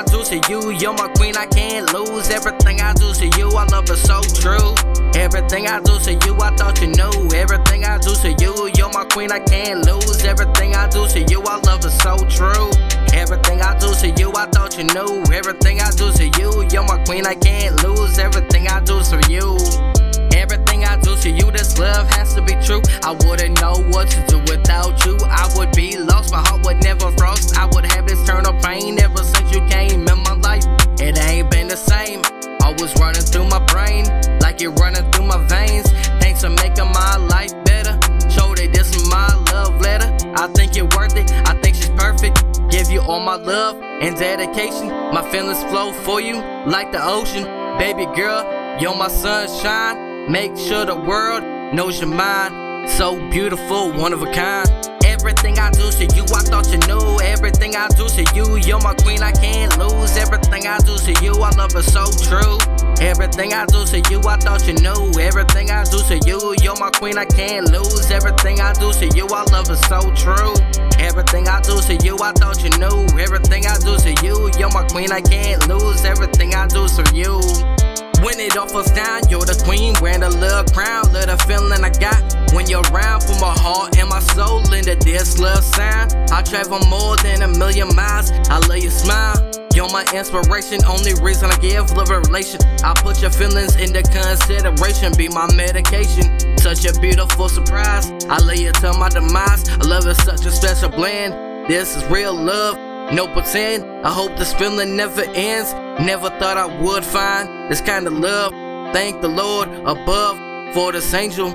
to you, you're my queen, I can't lose. Everything I do to you, I love it so true. Everything I do to you, I thought you knew. Everything I do to you, you're my queen, I can't lose. Everything I do to you, I love it so true. Everything I do to you, I thought you knew. Everything I do to you, you're my queen, I can't lose. Everything I do to you. Everything I do to you, this love has to be true. I wouldn't know what to do without you. I would be lost, my heart would never frost. I would have this eternal pain running through my brain, like it running through my veins. Thanks for making my life better. Show that this is my love letter. I think you're worth it. I think she's perfect. Give you all my love and dedication. My feelings flow for you like the ocean. Baby girl, you're my sunshine. Make sure the world knows your mind. So beautiful, one of a kind. Everything I do to you, I thought you knew. Everything I do to you, you're my queen, I can't lose. Everything I do to you, I love it so true. Everything I do to you, I thought you knew. Everything I do to you, you're my queen, I can't lose. Everything I do to you, I love it so true. Everything I do to you, I thought you knew. Everything I do to you, you're my queen, I can't lose. Everything I do to you. When it all falls down, you're the queen, wearing a little crown. Little feeling I got when you're around. Put my heart and my soul into this love sound. I travel more than a million miles. I love your smile. My inspiration, only reason I give relation. I put your feelings into consideration, be my medication. Such a beautiful surprise. I lay it to my demise. I love it, such a special blend. This is real love. No pretend, I hope this feeling never ends. Never thought I would find this kind of love. Thank the Lord above for this angel.